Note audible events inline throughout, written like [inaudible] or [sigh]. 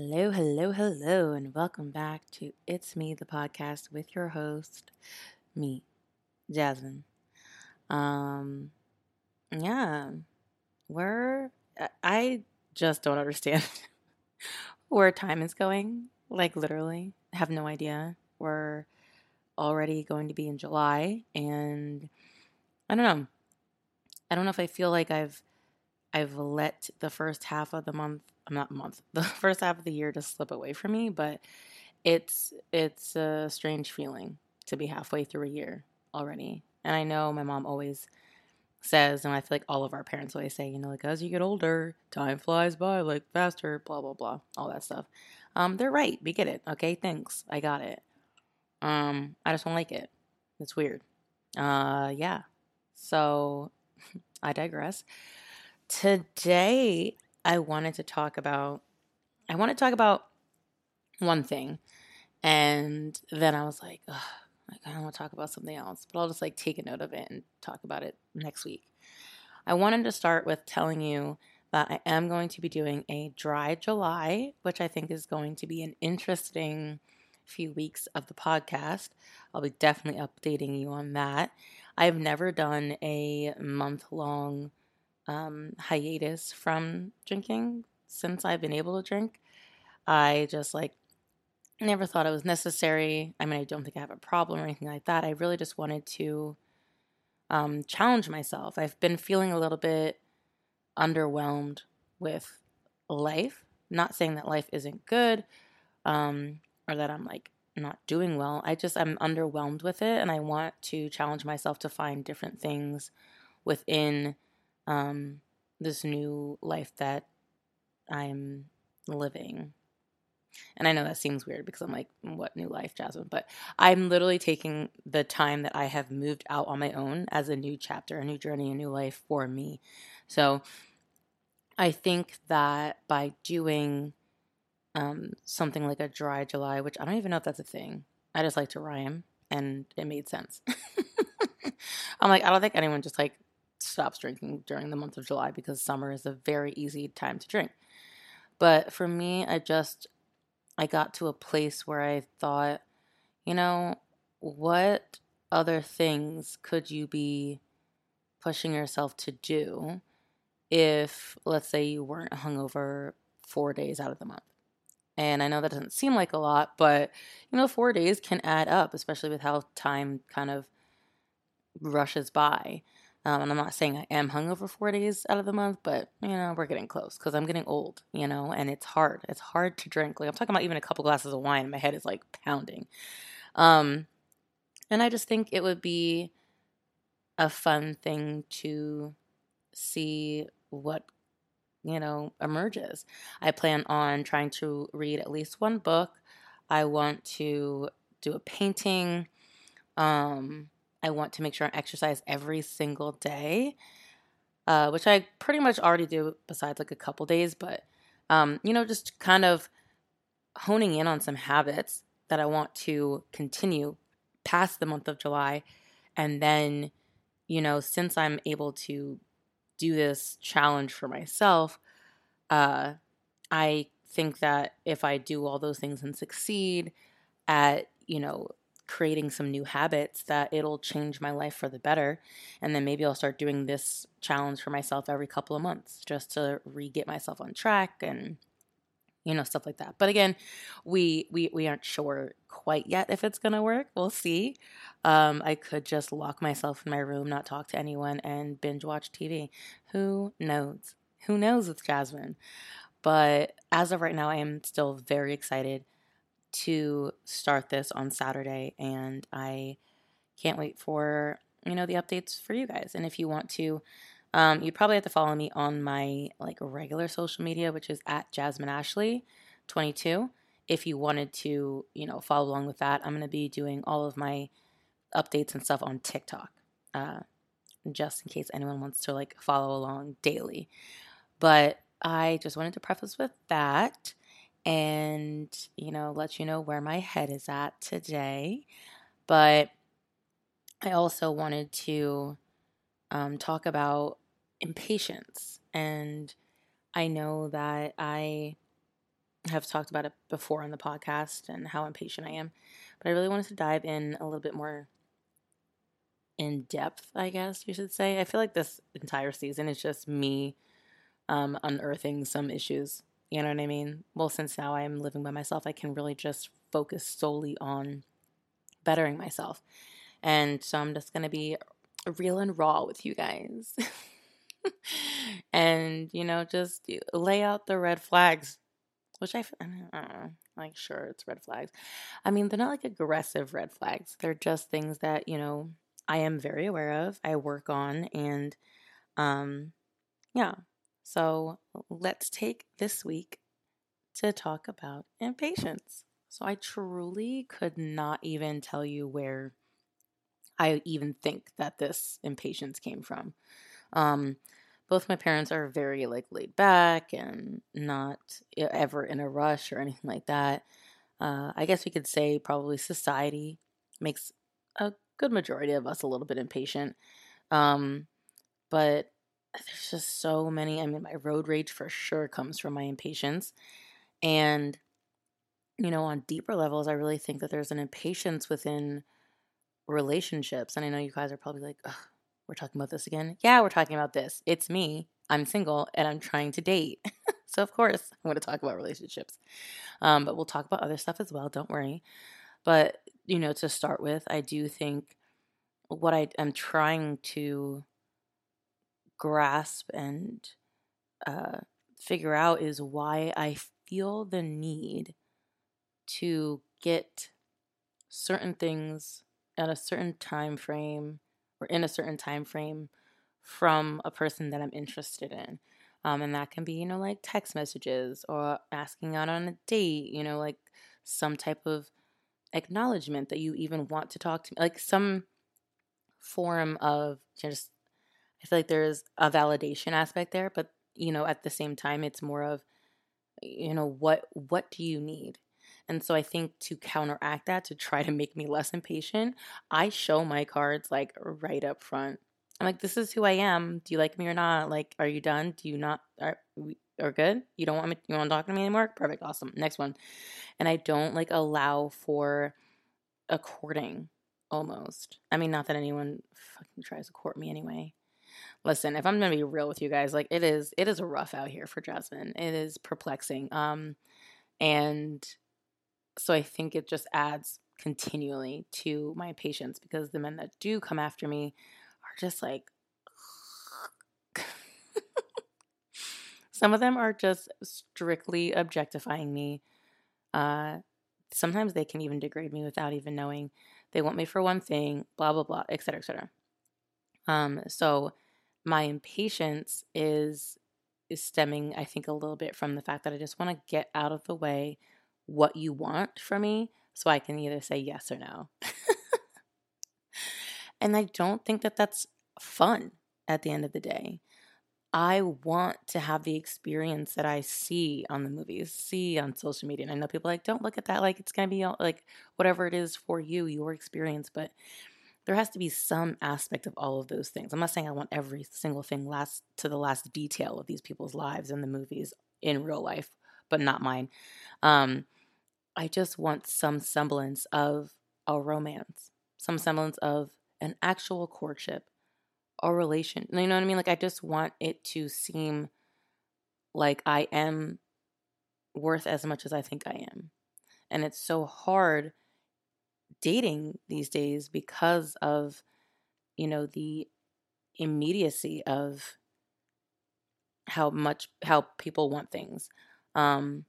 Hello, hello, hello, and welcome back to It's Me, the podcast with your host, me, Jasmine. Um, yeah, we're, I just don't understand [laughs] where time is going. Like, literally, have no idea. We're already going to be in July, and I don't know. I don't know if I feel like I've I've let the first half of the month, I'm not month, [laughs] the first half of the year just slip away from me, but it's it's a strange feeling to be halfway through a year already. And I know my mom always says, and I feel like all of our parents always say, you know, like as you get older, time flies by like faster, blah blah blah, all that stuff. Um, they're right. We get it. Okay, thanks. I got it. Um, I just don't like it. It's weird. Uh, yeah. So [laughs] I digress. Today, I wanted to talk about, I want to talk about one thing. And then I was like, like, I don't want to talk about something else, but I'll just like take a note of it and talk about it next week. I wanted to start with telling you that I am going to be doing a dry July, which I think is going to be an interesting few weeks of the podcast. I'll be definitely updating you on that. I've never done a month long um, hiatus from drinking since I've been able to drink. I just like never thought it was necessary. I mean, I don't think I have a problem or anything like that. I really just wanted to um, challenge myself. I've been feeling a little bit underwhelmed with life. Not saying that life isn't good um, or that I'm like not doing well. I just, I'm underwhelmed with it and I want to challenge myself to find different things within um, this new life that I'm living. And I know that seems weird because I'm like, what new life, Jasmine? But I'm literally taking the time that I have moved out on my own as a new chapter, a new journey, a new life for me. So I think that by doing um, something like a dry July, which I don't even know if that's a thing, I just like to rhyme and it made sense. [laughs] I'm like, I don't think anyone just like stops drinking during the month of July because summer is a very easy time to drink. But for me, I just I got to a place where I thought, you know, what other things could you be pushing yourself to do if let's say you weren't hungover 4 days out of the month? And I know that doesn't seem like a lot, but you know, 4 days can add up, especially with how time kind of rushes by. Um, and I'm not saying I am hungover four days out of the month, but you know we're getting close because I'm getting old, you know, and it's hard. It's hard to drink. Like I'm talking about even a couple glasses of wine, and my head is like pounding. Um, and I just think it would be a fun thing to see what you know emerges. I plan on trying to read at least one book. I want to do a painting. Um, I want to make sure I exercise every single day, uh, which I pretty much already do besides like a couple days, but um, you know, just kind of honing in on some habits that I want to continue past the month of July. And then, you know, since I'm able to do this challenge for myself, uh, I think that if I do all those things and succeed at, you know, creating some new habits that it'll change my life for the better. And then maybe I'll start doing this challenge for myself every couple of months just to re-get myself on track and you know stuff like that. But again we we we aren't sure quite yet if it's gonna work. We'll see. Um, i could just lock myself in my room not talk to anyone and binge watch tv who knows? Who knows? With jasmine. But as of right now i am still very excited to start this on Saturday, and I can't wait for you know the updates for you guys. And if you want to, um, you probably have to follow me on my like regular social media, which is at Jasmine Ashley 22. If you wanted to, you know, follow along with that, I'm to be doing all of my updates and stuff on TikTok, uh, just in case anyone wants to like follow along daily. But I just wanted to preface with that and, you know, let you know where my head is at today. But I also wanted to um, talk about impatience. And I know that I have talked about it before on the podcast and how impatient I am, but I really wanted to dive in a little bit more in depth, I guess you should say. I feel like this entire season is just me um, unearthing some issues. You know what I mean? Well, since now I'm living by myself, I can really just focus solely on bettering myself. And so I'm just going to be real and raw with you guys. [laughs] and, you know, just lay out the red flags, which I, I like, sure, it's red flags. I mean, they're not like aggressive red flags. They're just things that, you know, I am very aware of, I work on, and, um, yeah. So let's take this week to talk about impatience. So I truly could not even tell you where I even think that this impatience came from. Um, both my parents are very like laid back and not ever in a rush or anything like that. Uh, I guess we could say probably society makes a good majority of us a little bit impatient. Um, but there's just so many. I mean, my road rage for sure comes from my impatience. And, you know, on deeper levels, I really think that there's an impatience within relationships. And I know you guys are probably like, we're talking about this again. Yeah, we're talking about this. It's me. I'm single and I'm trying to date. [laughs] so, of course, I'm going to talk about relationships. Um, but we'll talk about other stuff as well. Don't worry. But, you know, to start with, I do think what I am trying to grasp and uh, figure out is why I feel the need to get certain things at a certain time frame or in a certain time frame from a person that I'm interested in. Um, and that can be, you know, like text messages or asking out on a date, you know, like some type of acknowledgement that you even want to talk to me, like some form of just, I feel like there's a validation aspect there, but, you know, at the same time, it's more of, you know, what, what do you need? And so I think to counteract that, to try to make me less impatient, I show my cards like right up front. I'm like, this is who I am. Do you like me or not? Like, are you done? Do you not? Are we are good? You don't want me? You want to talk to me anymore? Perfect, awesome. Next one. And I don't like allow for a courting almost. I mean, not that anyone fucking tries to court me anyway. Listen, if I'm gonna be real with you guys, like it is, it is rough out here for Jasmine. It is perplexing. Um, and so I think it just adds continually to my patience because the men that do come after me are just like [laughs] some of them are just strictly objectifying me. Uh, sometimes they can even degrade me without even knowing. They want me for one thing, blah blah blah, etc. etc. Um, so my impatience is is stemming, I think, a little bit from the fact that I just want to get out of the way what you want from me so I can either say yes or no. [laughs] and I don't think that that's fun at the end of the day. I want to have the experience that I see on the movies, see on social media. And I know people like, don't look at that like it's going to be all, like whatever it is for you, your experience. But there has to be some aspect of all of those things. I'm not saying I want every single thing last to the last detail of these people's lives in the movies in real life, but not mine. Um, I just want some semblance of a romance, some semblance of an actual courtship or relation. You know what I mean? Like, I just want it to seem like I am worth as much as I think I am. And it's so hard dating these days because of, you know, the immediacy of how much, how people want things. Um,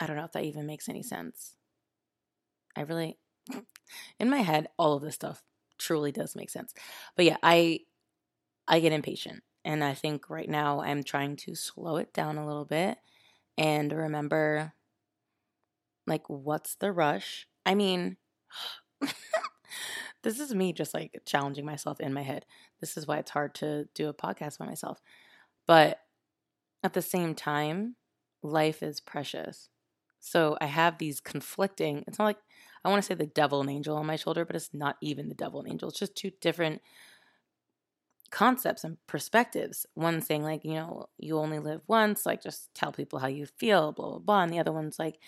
I don't know if that even makes any sense. I really, [laughs] in my head, all of this stuff truly does make sense. But yeah, I, I get impatient. And I think right now I'm trying to slow it down a little bit and remember, like, what's the rush? I mean, [laughs] this is me just like challenging myself in my head. This is why it's hard to do a podcast by myself. But at the same time, life is precious. So I have these conflicting, it's not like I want to say the devil and angel on my shoulder, but it's not even the devil and angel. It's just two different concepts and perspectives. One saying, like, you know, you only live once, like, just tell people how you feel, blah, blah, blah. And the other one's like,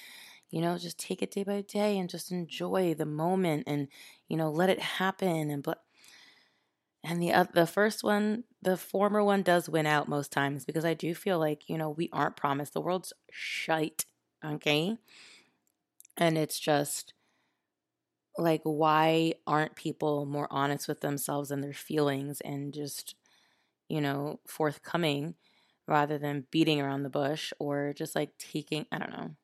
you know, just take it day by day and just enjoy the moment and, you know, let it happen. And, but, and the uh, the first one, the former one does win out most times because I do feel like, you know, we aren't promised. The world's shite, okay? And it's just like why aren't people more honest with themselves and their feelings and just, you know, forthcoming rather than beating around the bush or just like taking, I don't know.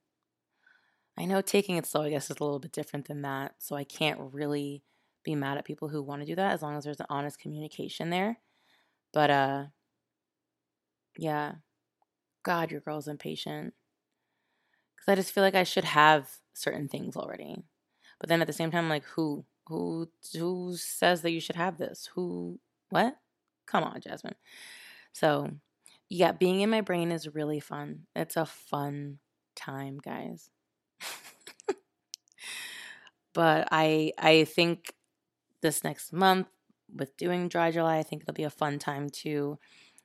I know taking it slow, I guess, is a little bit different than that. So I can't really be mad at people who want to do that as long as there's an honest communication there. But uh yeah. God, your girl's impatient. Cuz I just feel like I should have certain things already. But then at the same time like who who who says that you should have this? Who what? Come on, Jasmine. So, yeah, being in my brain is really fun. It's a fun time, guys. But I I think this next month with doing dry July, I think it'll be a fun time to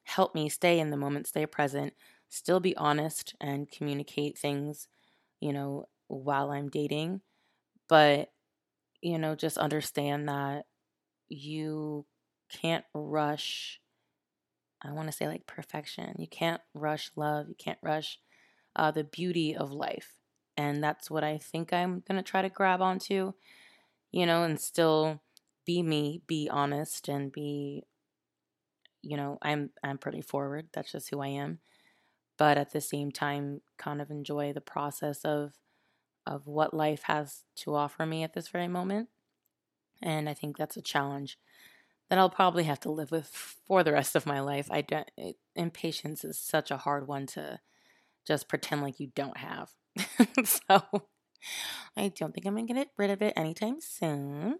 help me stay in the moment, stay present, still be honest and communicate things, you know, while I'm dating. But, you know, just understand that you can't rush, I want to say like perfection. You can't rush love. You can't rush uh, the beauty of life. And that's what I think I'm going to try to grab onto, you know, and still be me, be honest and be you know, I'm I'm pretty forward. That's just who I am. But at the same time kind of enjoy the process of of what life has to offer me at this very moment. And I think that's a challenge that I'll probably have to live with for the rest of my life. I don't it, impatience is such a hard one to just pretend like you don't have. [laughs] so I don't think I'm going to get rid of it anytime soon.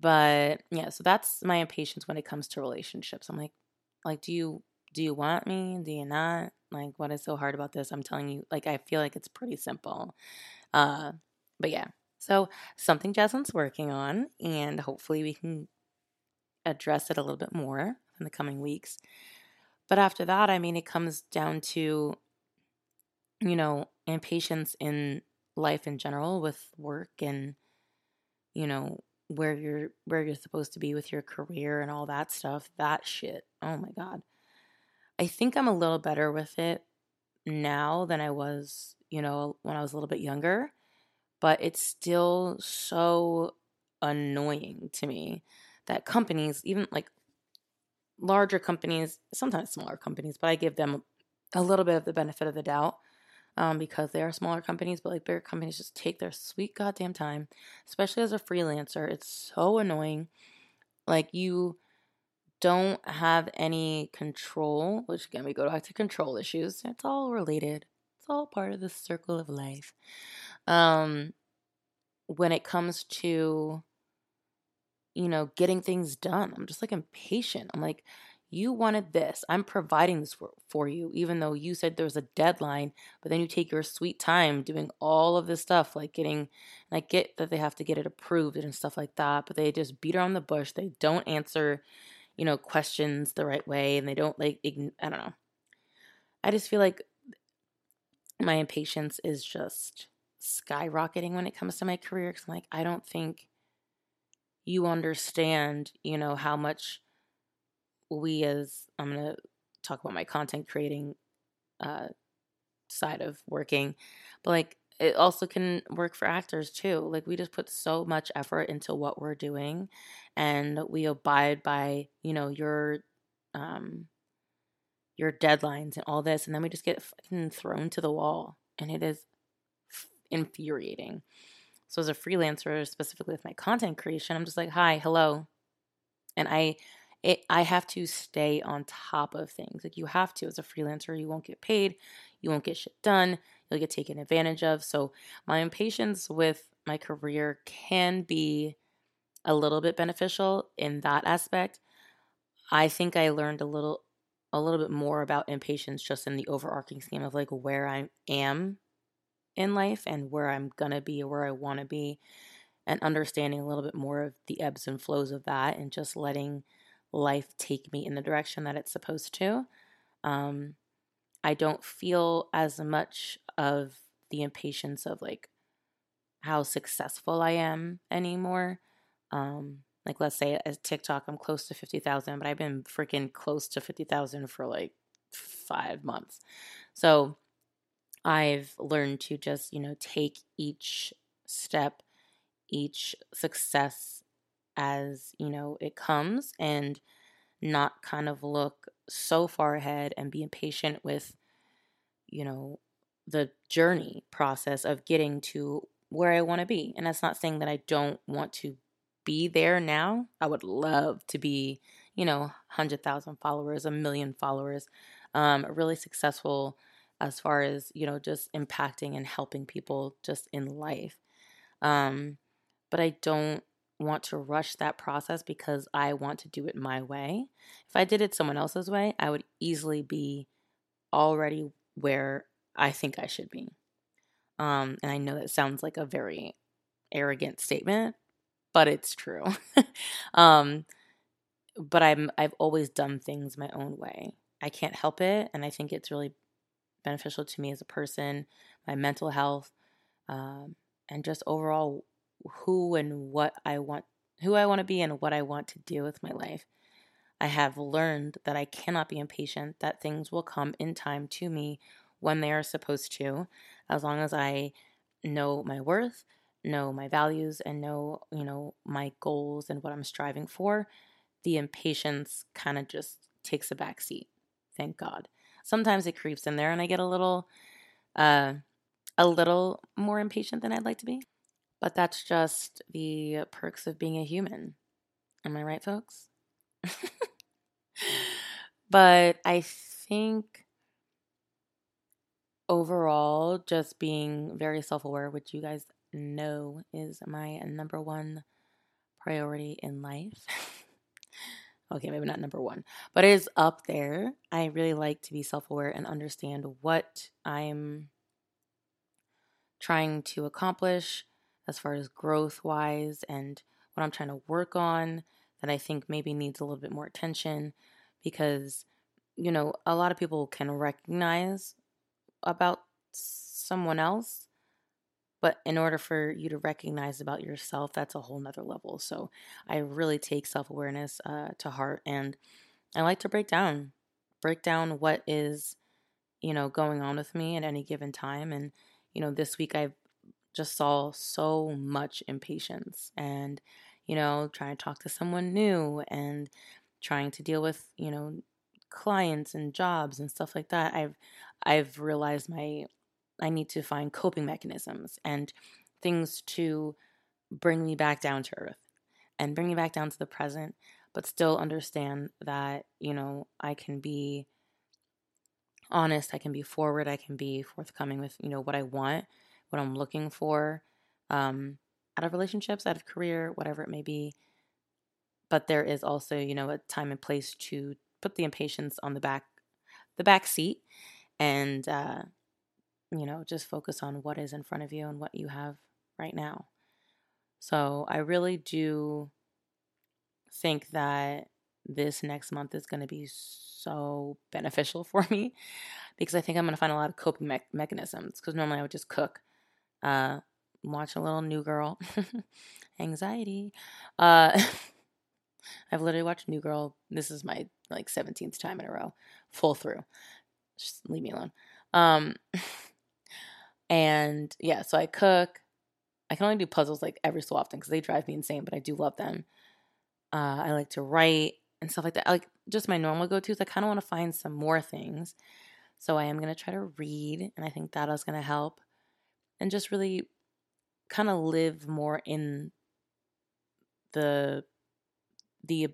But yeah, so that's my impatience when it comes to relationships. I'm like, like, do you do you want me? Do you not? Like, what is so hard about this? I'm telling you, like, I feel like it's pretty simple. Uh, but yeah, so something Jasmine's working on, and hopefully we can address it a little bit more in the coming weeks. But after that, I mean, it comes down to, you know, impatience in life in general with work and, you know, where you're where you're supposed to be with your career and all that stuff. That shit. Oh my god. I think I'm a little better with it now than I was, you know, when I was a little bit younger, but it's still so annoying to me that companies, even like larger companies, sometimes smaller companies, but I give them a little bit of the benefit of the doubt um, because they are smaller companies, but like bigger companies just take their sweet goddamn time, especially as a freelancer. It's so annoying. Like you don't have any control, which again, we go back to control issues. It's all related. It's all part of the circle of life. Um, when it comes to, you know, getting things done, I'm just like impatient. I'm like, you wanted this. I'm providing this for, for you, even though you said there was a deadline, but then you take your sweet time doing all of this stuff, like getting, I get that they have to get it approved and stuff like that, but they just beat around the bush. They don't answer, you know, questions the right way and they don't like, ign- I don't know. I just feel like my impatience is just skyrocketing when it comes to my career. Cause I'm like, I don't think you understand, you know, how much we as I'm to talk about my content creating uh, side of working, but like it also can work for actors too. Like we just put so much effort into what we're doing and we abide by, you know, your um your deadlines and all this and then we just get fucking thrown to the wall and it is infuriating. So as a freelancer, specifically with my content creation, I'm just like, "Hi, hello." And I it I have to stay on top of things. Like you have to as a freelancer, you won't get paid, you won't get shit done, you'll get taken advantage of. So my impatience with my career can be a little bit beneficial in that aspect. I think I learned a little a little bit more about impatience just in the overarching scheme of like where I am in life and where I'm gonna be or where I want to be and understanding a little bit more of the ebbs and flows of that and just letting life take me in the direction that it's supposed to. Um, I don't feel as much of the impatience of like how successful I am anymore. Um, like let's say as TikTok, I'm close to fifty thousand, but I've been freaking close to fifty thousand for like five months. So I've learned to just, you know, take each step, each success as, you know, it comes and not kind of look so far ahead and be impatient with, you know, the journey process of getting to where I want to be. And that's not saying that I don't want to be there now. I would love to be, you know, 100,000 followers, a million followers, um, really successful as far as, you know, just impacting and helping people just in life. Um, but I don't want to rush that process because I want to do it my way. If I did it someone else's way, I would easily be already where I think I should be. Um, and I know that sounds like a very arrogant statement, but it's true. [laughs] um, but I'm I've always done things my own way. I can't help it, and I think it's really beneficial to me as a person, my mental health, um, and just overall who and what I want, who I want to be, and what I want to do with my life. I have learned that I cannot be impatient, that things will come in time to me when they are supposed to, as long as I know my worth, know my values, and know, you know, my goals and what I'm striving for. The impatience kind of just takes a back seat. Thank God. Sometimes it creeps in there and I get a little uh a little more impatient than I'd like to be. But that's just the perks of being a human. Am I right, folks? [laughs] but I think overall, just being very self aware, which you guys know is my number one priority in life. [laughs] okay, maybe not number one, but it is up there. I really like to be self aware and understand what I'm trying to accomplish as far as growth wise and what I'm trying to work on that I think maybe needs a little bit more attention because, you know, a lot of people can recognize about someone else but in order for you to recognize about yourself, that's a whole nother level. So I really take self awareness uh, to heart, and I like to break down, break down what is, you know, going on with me at any given time. And you know, this week I just saw so much impatience, and you know, trying to talk to someone new, and trying to deal with, you know, clients and jobs and stuff like that. I've I've realized my I need to find coping mechanisms and things to bring me back down to earth and bring me back down to the present, but still understand that, you know, I can be honest, I can be forward, I can be forthcoming with, you know, what I want, what I'm looking for um, out of relationships, out of career, whatever it may be. But there is also, you know, a time and place to put the impatience on the back, the back seat, and uh, you know, just focus on what is in front of you and what you have right now. So I really do think that this next month is going to be so beneficial [laughs] for me because I think I'm going to find a lot of coping me- mechanisms. Because normally I would just cook, uh, watch a little New Girl, [laughs] anxiety. Uh, [laughs] I've literally watched New Girl. This is my like 17th time in a row, full through. Just leave me alone. Um, [laughs] And yeah, so I cook. I can only do puzzles like every so often because they drive me insane, but I do love them. Uh, I like to write and stuff like that. I like just my normal go tos. I kind of want to find some more things. So I am going to try to read, and I think that is going to help. And just really kind of live more in the the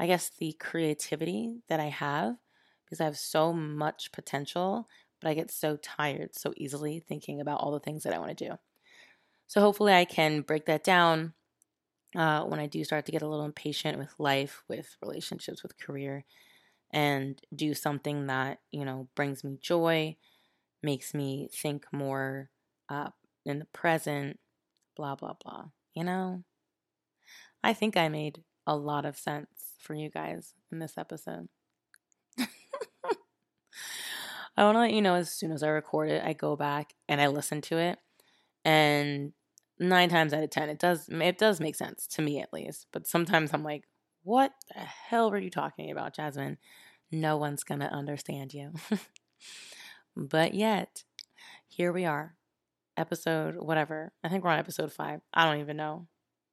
I guess the creativity that I have because I have so much potential but I get so tired so easily thinking about all the things that I want to do. So hopefully I can break that down uh, when I do start to get a little impatient with life, with relationships, with career, and do something that, you know, brings me joy, makes me think more uh, in the present, blah, blah, blah. You know? I think I made a lot of sense. for you guys in this episode. [laughs] I want to let you know as soon as I record it, I go back and I listen to it, and nine times out of ten, it does it does make sense to me at least. But sometimes I'm like, what the hell were you talking about, Jasmine? No one's gonna understand you. [laughs] but yet, here we are, episode whatever. I think we're on episode five. I don't even know.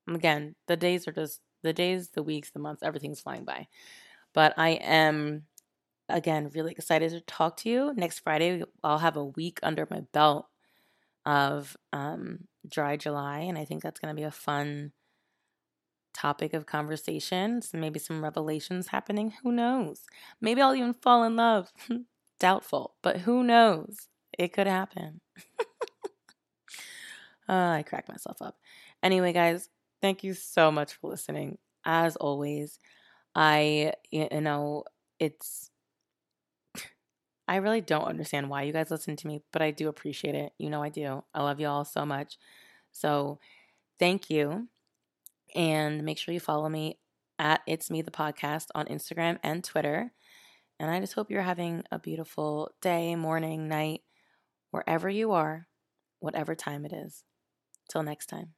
Again, the days are just the days, the weeks, the months, everything's flying by. But I am again really excited to talk to you. Next Friday, I'll have a week under my belt of um, dry July, and I think that's going to be a fun topic of conversation. So maybe some revelations happening. Who knows? Maybe I'll even fall in love. [laughs] Doubtful, but who knows? It could happen. [laughs] uh, I cracked myself up. Anyway, guys, thank you so much for listening. As always, I, you know, it's, I really don't understand why you guys listen to me, but I do appreciate it. You know, I do. I love you all so much. So thank you. And make sure you follow me at It's Me the Podcast on Instagram and Twitter. And I just hope you're having a beautiful day, morning, night, wherever you are, whatever time it is. Till next time.